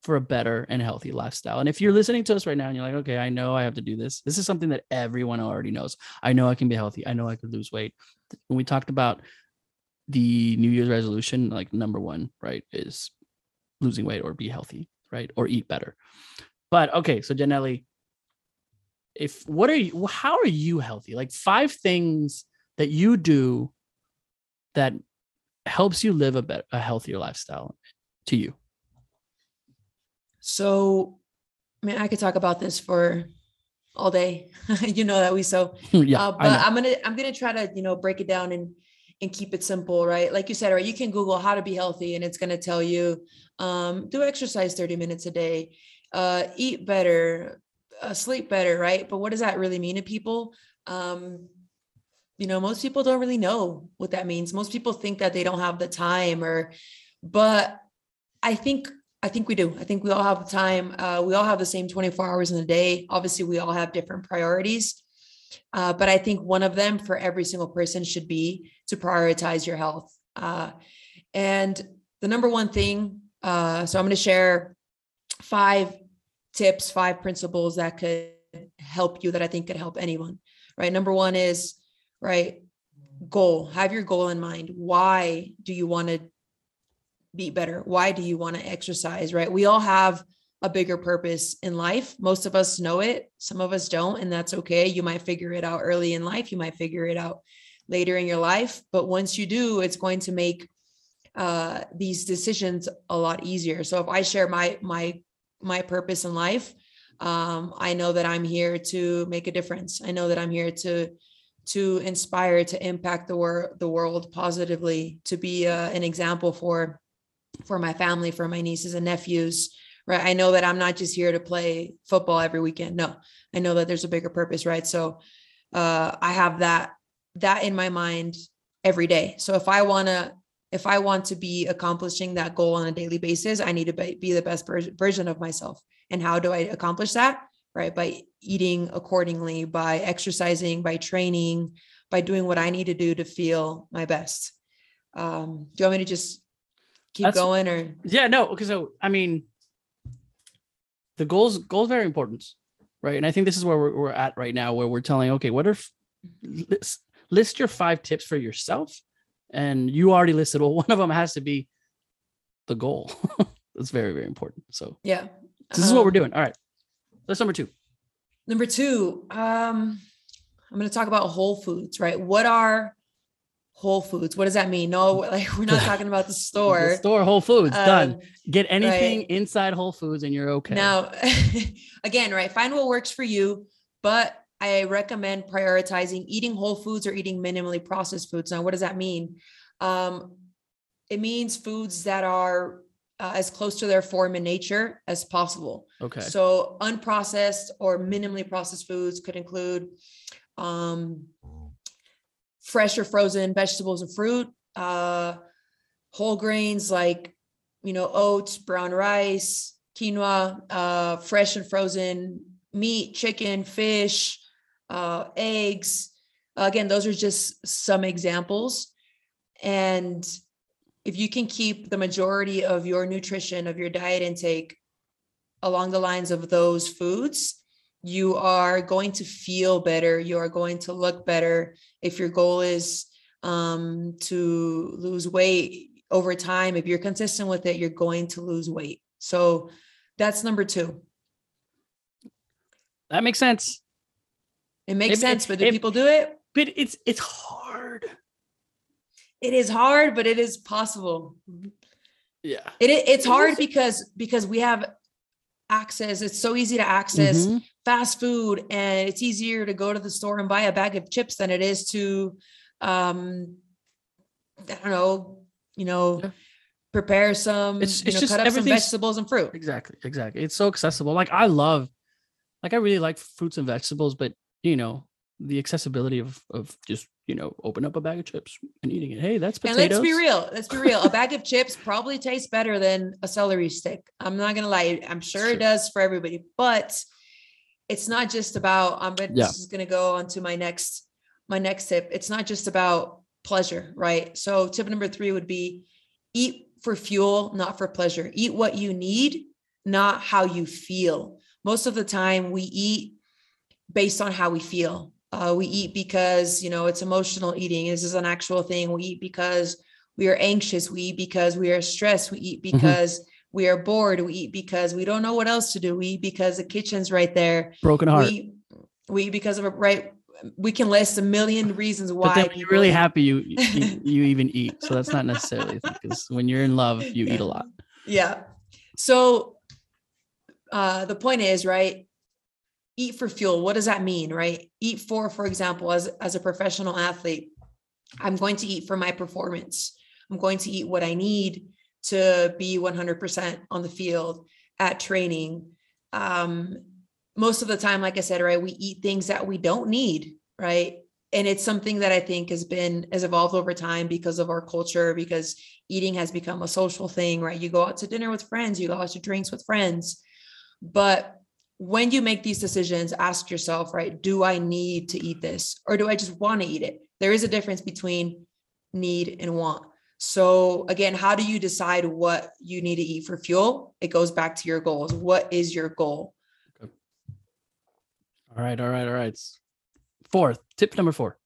for a better and healthy lifestyle. And if you're listening to us right now and you're like, okay, I know I have to do this. This is something that everyone already knows. I know I can be healthy. I know I could lose weight. When we talked about the New Year's resolution, like number one, right, is losing weight or be healthy, right, or eat better. But okay, so Janelle, if what are you? How are you healthy? Like five things that you do that helps you live a better, a healthier lifestyle to you. So, I mean, I could talk about this for all day. you know that we so. yeah, uh, but I'm gonna I'm gonna try to you know break it down and and keep it simple, right? Like you said, right? You can Google how to be healthy, and it's going to tell you um, do exercise 30 minutes a day, uh, eat better, uh, sleep better, right? But what does that really mean to people? Um, you know, most people don't really know what that means. Most people think that they don't have the time, or, but I think I think we do. I think we all have the time. Uh, we all have the same 24 hours in the day. Obviously, we all have different priorities. Uh, but I think one of them for every single person should be to prioritize your health. Uh, and the number one thing, uh, so I'm going to share five tips, five principles that could help you that I think could help anyone. Right. Number one is, right, goal. Have your goal in mind. Why do you want to be better? Why do you want to exercise? Right. We all have a bigger purpose in life. Most of us know it, some of us don't, and that's okay. You might figure it out early in life, you might figure it out later in your life, but once you do, it's going to make uh, these decisions a lot easier. So if I share my my my purpose in life, um, I know that I'm here to make a difference. I know that I'm here to to inspire, to impact the world the world positively, to be uh, an example for for my family, for my nieces and nephews, right? I know that I'm not just here to play football every weekend. No, I know that there's a bigger purpose, right? So uh, I have that that in my mind every day. So if I want to if I want to be accomplishing that goal on a daily basis, I need to be the best version of myself. And how do I accomplish that? Right. By eating accordingly, by exercising, by training, by doing what I need to do to feel my best. Um, do you want me to just keep That's, going or? Yeah, no. Okay. So, I mean, the goals, goals very important. Right. And I think this is where we're, we're at right now, where we're telling, okay, what are, list, list your five tips for yourself and you already listed well one of them has to be the goal. That's very very important. So yeah. this is what we're um, doing. All right. That's number two. Number two um i'm going to talk about whole foods right? What are whole foods? What does that mean? No like we're not talking about the store. The store whole foods um, done. Get anything right. inside whole foods and you're okay. Now again right find what works for you but I recommend prioritizing eating whole foods or eating minimally processed foods. Now, what does that mean? Um, it means foods that are uh, as close to their form in nature as possible. Okay. So, unprocessed or minimally processed foods could include um, fresh or frozen vegetables and fruit, uh, whole grains like, you know, oats, brown rice, quinoa, uh, fresh and frozen meat, chicken, fish, uh, eggs. Again, those are just some examples. And if you can keep the majority of your nutrition, of your diet intake along the lines of those foods, you are going to feel better. You are going to look better. If your goal is um, to lose weight over time, if you're consistent with it, you're going to lose weight. So that's number two. That makes sense. It makes it, sense, it, but do it, people do it? But it's it's hard. It is hard, but it is possible. Yeah. It it's hard because because we have access. It's so easy to access mm-hmm. fast food and it's easier to go to the store and buy a bag of chips than it is to um I don't know, you know, yeah. prepare some, it's, it's know, just cut up some vegetables and fruit. Exactly, exactly. It's so accessible. Like I love like I really like fruits and vegetables, but you know the accessibility of of just you know open up a bag of chips and eating it. Hey that's potatoes. and let's be real let's be real a bag of chips probably tastes better than a celery stick. I'm not gonna lie i'm sure it does for everybody but it's not just about i'm yeah. just gonna go on to my next my next tip. It's not just about pleasure right? So tip number three would be eat for fuel not for pleasure. Eat what you need not how you feel. Most of the time we eat based on how we feel. Uh, we eat because you know it's emotional eating. This is an actual thing. We eat because we are anxious. We eat because we are stressed. We eat mm-hmm. because mm-hmm. we are bored. We eat because we don't know what else to do. We eat because the kitchen's right there. Broken heart. We, we eat because of a right. We can list a million reasons why. But then you're really happy, you, you you even eat. So that's not necessarily because when you're in love, you eat a lot. Yeah. So uh, the point is, right? Eat for fuel what does that mean right? Eat for for example as as a professional athlete i'm going to eat for my performance. I'm going to eat what i need to be 100% on the field at training. Um, most of the time like i said right we eat things that we don't need right? And it's something that i think has been has evolved over time because of our culture because eating has become a social thing right? You go out to dinner with friends you go out to drinks with friends. But when you make these decisions, ask yourself, right, do I need to eat this or do I just want to eat it? There is a difference between need and want. So, again, how do you decide what you need to eat for fuel? It goes back to your goals. What is your goal? Okay. All right, all right, all right. Fourth, tip number four.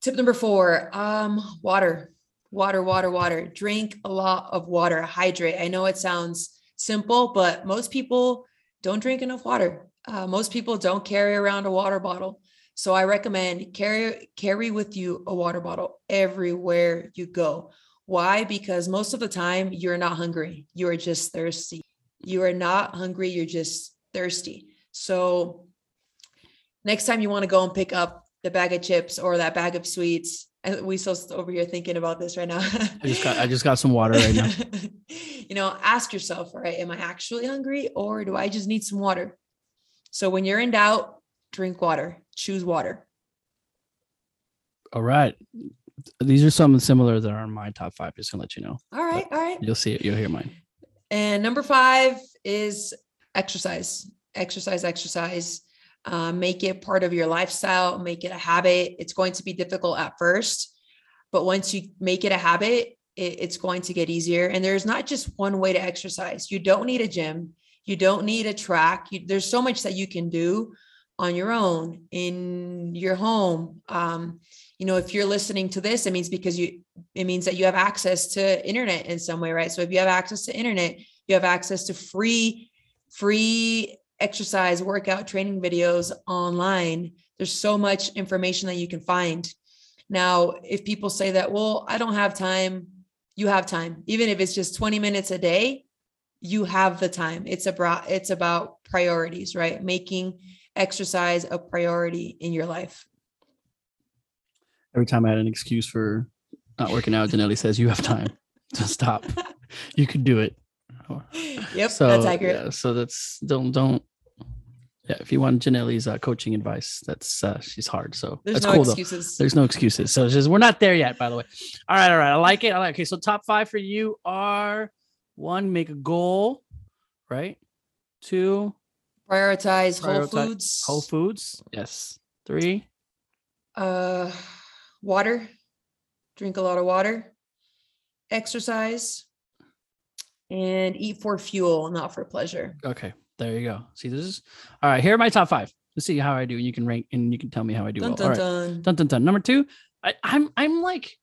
Tip number four um, water, water, water, water. Drink a lot of water, hydrate. I know it sounds simple, but most people don't drink enough water. Uh, most people don't carry around a water bottle. So I recommend carry carry with you a water bottle everywhere you go. Why? Because most of the time you're not hungry. You are just thirsty. You are not hungry, you're just thirsty. So next time you want to go and pick up the bag of chips or that bag of sweets, we still over here thinking about this right now. I just got I just got some water right now. you know, ask yourself, right? Am I actually hungry or do I just need some water? So when you're in doubt, drink water. Choose water. All right. these are some similar that are in my top five. Just gonna let you know. All right, all right. You'll see it. You'll hear mine. And number five is exercise, exercise, exercise. Uh, make it part of your lifestyle, make it a habit. It's going to be difficult at first, but once you make it a habit, it, it's going to get easier. And there's not just one way to exercise. You don't need a gym, you don't need a track. You, there's so much that you can do on your own in your home. Um, you know, if you're listening to this, it means because you, it means that you have access to internet in some way, right? So if you have access to internet, you have access to free, free exercise, workout, training videos online. There's so much information that you can find. Now, if people say that, well, I don't have time, you have time. Even if it's just 20 minutes a day, you have the time. It's about it's about priorities, right? Making exercise a priority in your life. Every time I had an excuse for not working out, Janelly says, You have time to stop. you can do it. Yep, so, that's accurate. Yeah, so that's don't don't yeah, if you want Janelly's uh, coaching advice, that's uh, she's hard. So There's that's no cool excuses. though. There's no excuses. So it's just we're not there yet, by the way. All right, all right. I like it. I like. Okay, so top five for you are one, make a goal, right? Two, Prioritize whole foods. Whole Foods. Yes. Three, uh water drink a lot of water exercise and eat for fuel not for pleasure Okay, there you go. See, this is all right. Here are my top five. Let's see how I do. You can rank and you can tell me how I do. dun, well. dun, all right. dun. Dun dun dun. Number two, I, I'm I'm like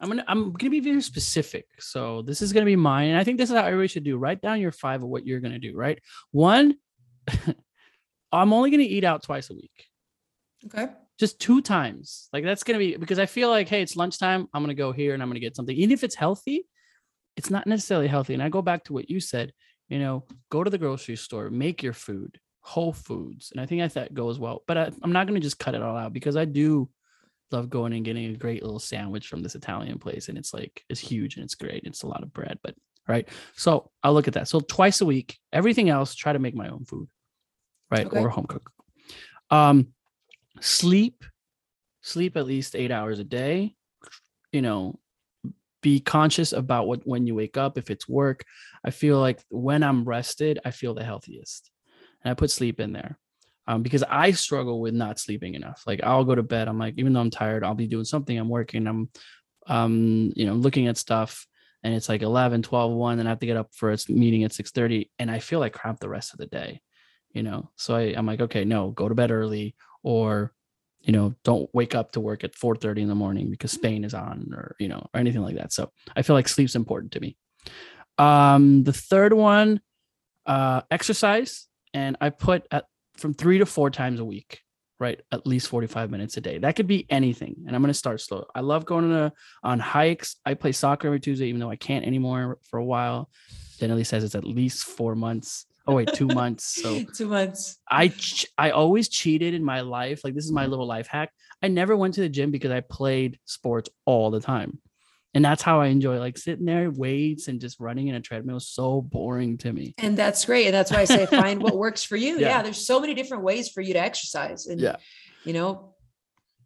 I'm gonna I'm gonna be very specific. So this is gonna be mine, and I think this is how everybody should do. Write down your five of what you're gonna do. Right. One, I'm only gonna eat out twice a week. okay Just two times. Like that's gonna be because I feel like, hey, it's lunchtime. I'm gonna go here and I'm gonna get something. Even if it's healthy, it's not necessarily healthy. And I go back to what you said. You know, go to the grocery store, make your food, Whole Foods, and I think that goes well. But I, I'm not gonna just cut it all out because I do love going and getting a great little sandwich from this Italian place, and it's like it's huge and it's great. It's a lot of bread, but right. So I'll look at that. So twice a week. Everything else, try to make my own food, right, Okay. or home cook. Um, sleep, sleep at least eight hours a day. You know, be conscious about what when you wake up. If it's work, I feel like when I'm rested, I feel the healthiest, and I put sleep in there um, because I struggle with not sleeping enough. Like I'll go to bed, I'm like, even though I'm tired, I'll be doing something, I'm working, I'm, um, you know, looking at stuff, and it's like 11, 12, 1, and I have to get up for a meeting at 6:30, and I feel like crap the rest of the day, you know. So I, I'm like, okay, no, go to bed early, or, you know, don't wake up to work at 4:30 in the morning because Spain is on, or you know, or anything like that. So I feel like sleep's important to me. Um, the third one, uh, exercise, and I put at from three to four times a week, right? At least 45 minutes a day. That could be anything. And I'm going to start slow. I love going on hikes. I play soccer every Tuesday, even though I can't anymore for a while. then Denali says it's at least four months. Oh, wait, two months. So two months I, ch- I always cheated in my life. Like, this is my little life hack. I never went to the gym because I played sports all the time. And that's how I enjoy like sitting there, weights and just running in a treadmill. is So boring to me. and that's great and that's why i say find what works for you Yeah. yeah. there's so many different ways for you to exercise and Yeah. you know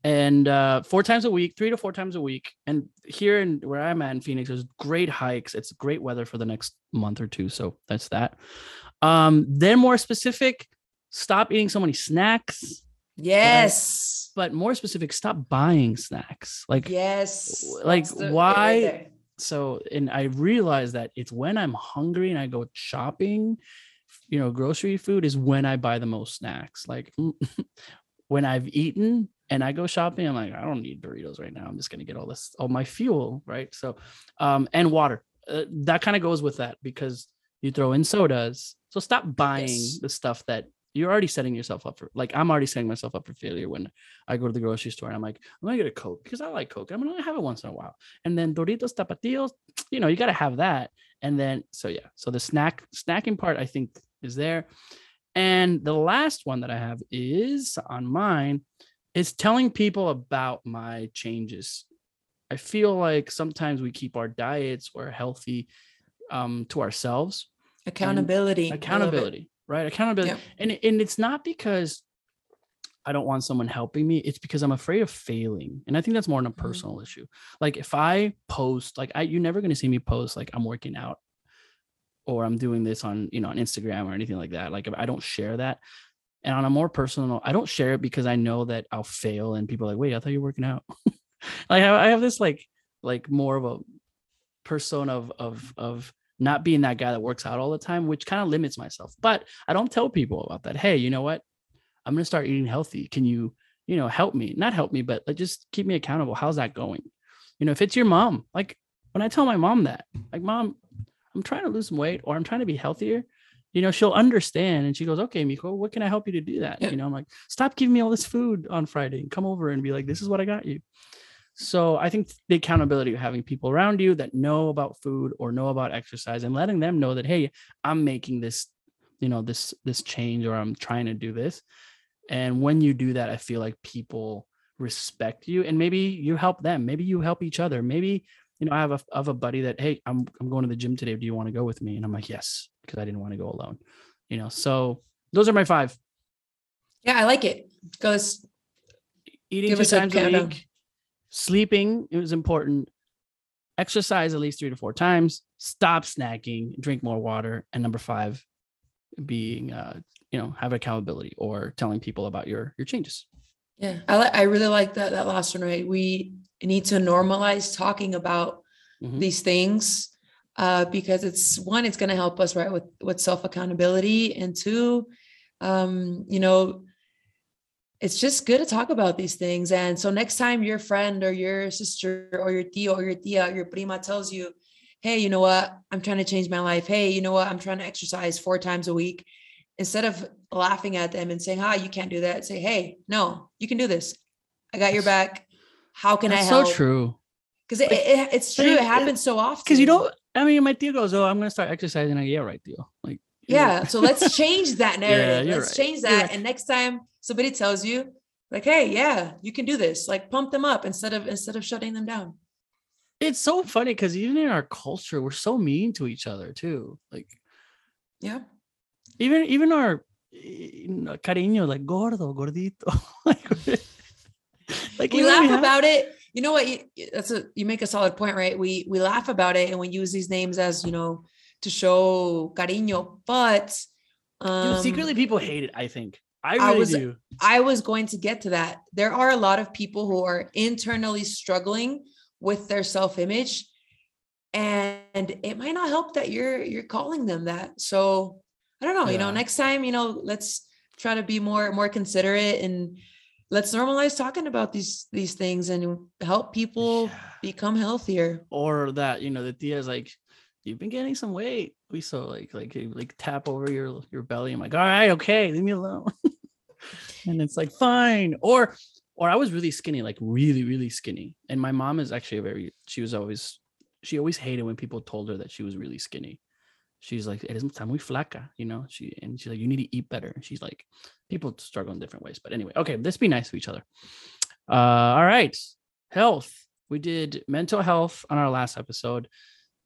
and uh, four times a week, three to four times a week. And here in where I'm at in Phoenix, there's great hikes. It's great weather for the next month or two. So that's that. Um, then more specific, stop eating so many snacks. yes But more specific, stop buying snacks. Like yes like, the- why- so, and I realize that it's when I'm hungry and I go shopping, you know, grocery food is when I buy the most snacks. Like when I've eaten and I go shopping, I'm like, I don't need Doritos right now. I'm just gonna get all this, all my fuel, right? So, um, and water. Uh, that kind of goes with that because you throw in sodas. So stop buying Yes. the stuff that you're already setting yourself up for. Like I'm already setting myself up for failure when I go to the grocery store and I'm like, I'm gonna get a Coke because I like Coke. I'm gonna have it once in a while. And then Doritos Tapatios, you know, you gotta have that. And then so yeah, so the snack snacking part I think is there. And the last one that I have is on mine is telling people about my changes. I feel like sometimes we keep our diets or healthy um, to ourselves. accountability I love it. Accountability, right? Accountability. Yeah. And, and it's not because I don't want someone helping me, it's because I'm afraid of failing. And I think that's more on a Mhm. personal issue. Like if I post, like I you're never gonna see me post like I'm working out or I'm doing this on, you know, on Instagram or anything like that. Like if I don't share that. And on a more personal, I don't share it because I know that I'll fail and people are like, wait, I thought you were working out. like I I have this like like more of a persona of of of not being that guy that works out all the time, which kind of limits myself. But I don't tell people about that. Hey, you know what? I'm gonna start eating healthy. Can you, you know, help me? Not help me, but like just keep me accountable. How's that going? You know, if it's your mom, like when I tell my mom that, like, mom, I'm trying to lose some weight or I'm trying to be healthier, you know, she'll understand and she goes, Okay, Miko, what can I help you to do that? Yeah. You know, I'm like, stop giving me all this food on Friday and come over and be like, this is what I got you. So I think the accountability of having people around you that know about food or know about exercise and letting them know that, hey, I'm making this, you know, this this change or I'm trying to do this. And when you do that, I feel like people respect you and maybe you help them. Maybe you help each other. Maybe, you know, I have a I have a buddy that, hey, I'm I'm going to the gym today. Do you want to go with me? And I'm like, yes, because I didn't want to go alone. You know, so those are my five. Yeah, I like it. Goes Eating two a times a week. Sleeping is important. Exercise at least three to four times. Stop snacking. Drink more water. And number five, being uh, you know, have accountability or telling people about your your changes. Yeah, I like. I really like that that last one. Right, we need to normalize talking about Mhm. these things uh, because it's one, it's going to help us right with with self accountability, and two, um, you know, it's just good to talk about these things. And so next time your friend or your sister or your tío or your tia or your prima tells you, "Hey, you know what? I'm trying to change my life. Hey, you know what? I'm trying to exercise four times a week." Instead of laughing at them and saying, "Ah, you can't do that," say, "Hey, no, you can do this. I got your back. How can That's I help? so true. Because it, it, it's true. it- happens so often. Because you don't. I mean, my deal goes, "Oh, I'm gonna start exercising." Like, yeah, right, deal. Like, Yeah. So let's change that narrative. you're let's right. change that. right. And next time somebody tells you, like, hey, yeah, you can do this. Like pump them up instead of instead of shutting them down. it's so funny because even in our culture, we're so mean to each other too. Like, Yeah. even even our eh, cariño, like gordo, gordito, like, like we laugh have- about it. You know what? You, that's a you make a solid point, right? We we laugh about it and we use these names as you know to show cariño, but um, Dude, secretly people hate it. I think I I was- do. I was going to get to that. There are a lot of people who are internally struggling with their self-image and it might not help that you're you're calling them that. So, I don't know, you know, next time, you know, let's try to be more more considerate and let's normalize talking about these these things and help people Yeah. become healthier. Or that you know the tia is like, you've been getting some weight. We so like like like tap over your your belly. I'm like, all right, okay, leave me alone. and it's like fine. Or or I was really skinny, like really really skinny. And my mom is actually a very. She was always she always hated when people told her that she was really skinny. She's like, eres está muy flaca, you know. She and she's like, you need to eat better. She's like, people struggle in different ways. But anyway, okay, let's be nice to each other. Uh, all right, health. We did mental health on our last episode.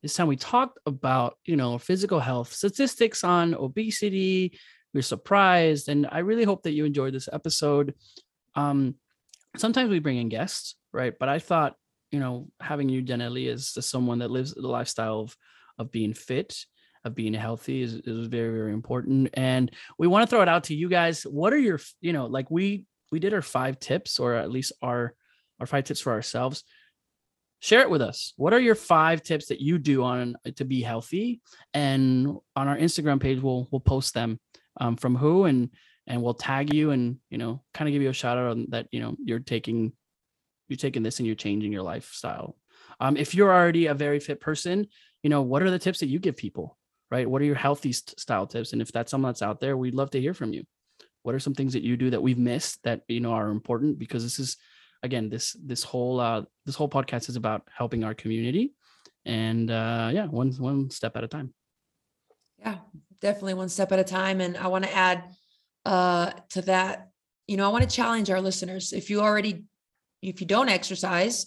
This time we talked about, you know, physical health statistics on obesity. We're surprised, and I really hope that you enjoyed this episode. Um, sometimes we bring in guests, right? But I thought, you know, having you, Janelly, as, as someone that lives the lifestyle of of being fit, of being healthy, is is very very important. And we want to throw it out to you guys. What are your, you know, like we we did our five tips, or at least our our five tips for ourselves share it with us. What are your five tips that you do on to be healthy? And on our instagram page we'll we'll post them um, from who and and we'll tag you and you know kind of give you a shout out on that you know you're taking you're taking this and you're changing your lifestyle. Um, if you're already a very fit person you know what are the tips that you give people right? What are your healthy st- style tips? And if that's someone that's out there we'd love to hear from you. What are some things that you do that we've missed that you know are important? Because this is again this this whole uh this whole podcast is about helping our community and uh yeah one one step at a time Yeah, definitely one step at a time. And I want to add uh, to that, you know, I want to challenge our listeners. If you already, if you don't exercise,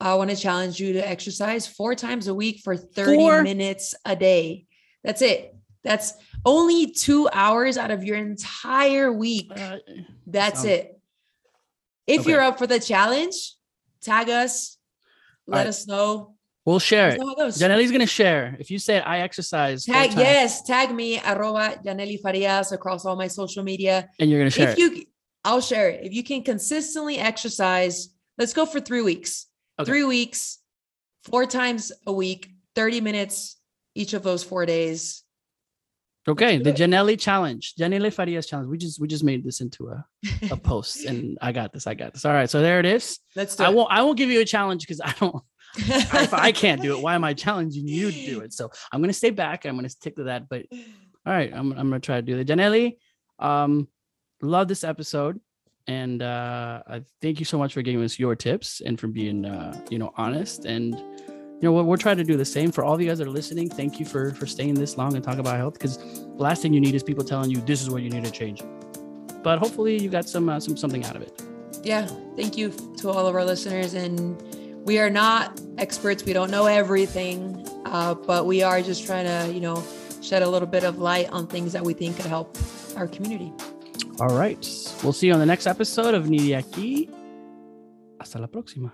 I want to challenge you to exercise four times a week for 30 Four? minutes a day. That's it. That's only two hours out of your entire week. uh, That's sounds- it. If Okay. you're up for the challenge, tag us. Let right. us know. We'll share it. know how it goes. Janelle's gonna share. If you say I exercise, Tag yes, tag me arroba Janelly Farias across all my social media. and you're gonna share if it. you I'll share it. If you can consistently exercise, let's go for three weeks. Okay. Three weeks, four times a week, 30 minutes each of those four days. Okay, the. Janelly challenge, Janelle Farias challenge. We just we just made this into a, a post, and I got this. I got this. All right, so there it is. Let's do I it. won't I won't give you a challenge because I don't. if I can't do it, why am I challenging you to do it? So I'm gonna stay back. I'm gonna stick to that. But all right, I'm I'm gonna try to do it. Janelly, um, love this episode, and uh, I thank you so much for giving us your tips and for being uh, you know honest and. You know what? We're trying to do the same for all of you guys that are listening. Thank you for for staying this long and talk about health because the last thing you need is people telling you this is what you need to change. But hopefully you got some uh, some something out of it. yeah, thank you to all of our listeners. And we are not experts, we don't know everything, uh, but we are just trying to, you know, shed a little bit of light on things that we think could help our community. All right. We'll see you on the next episode of Ni aquí. Hasta la próxima.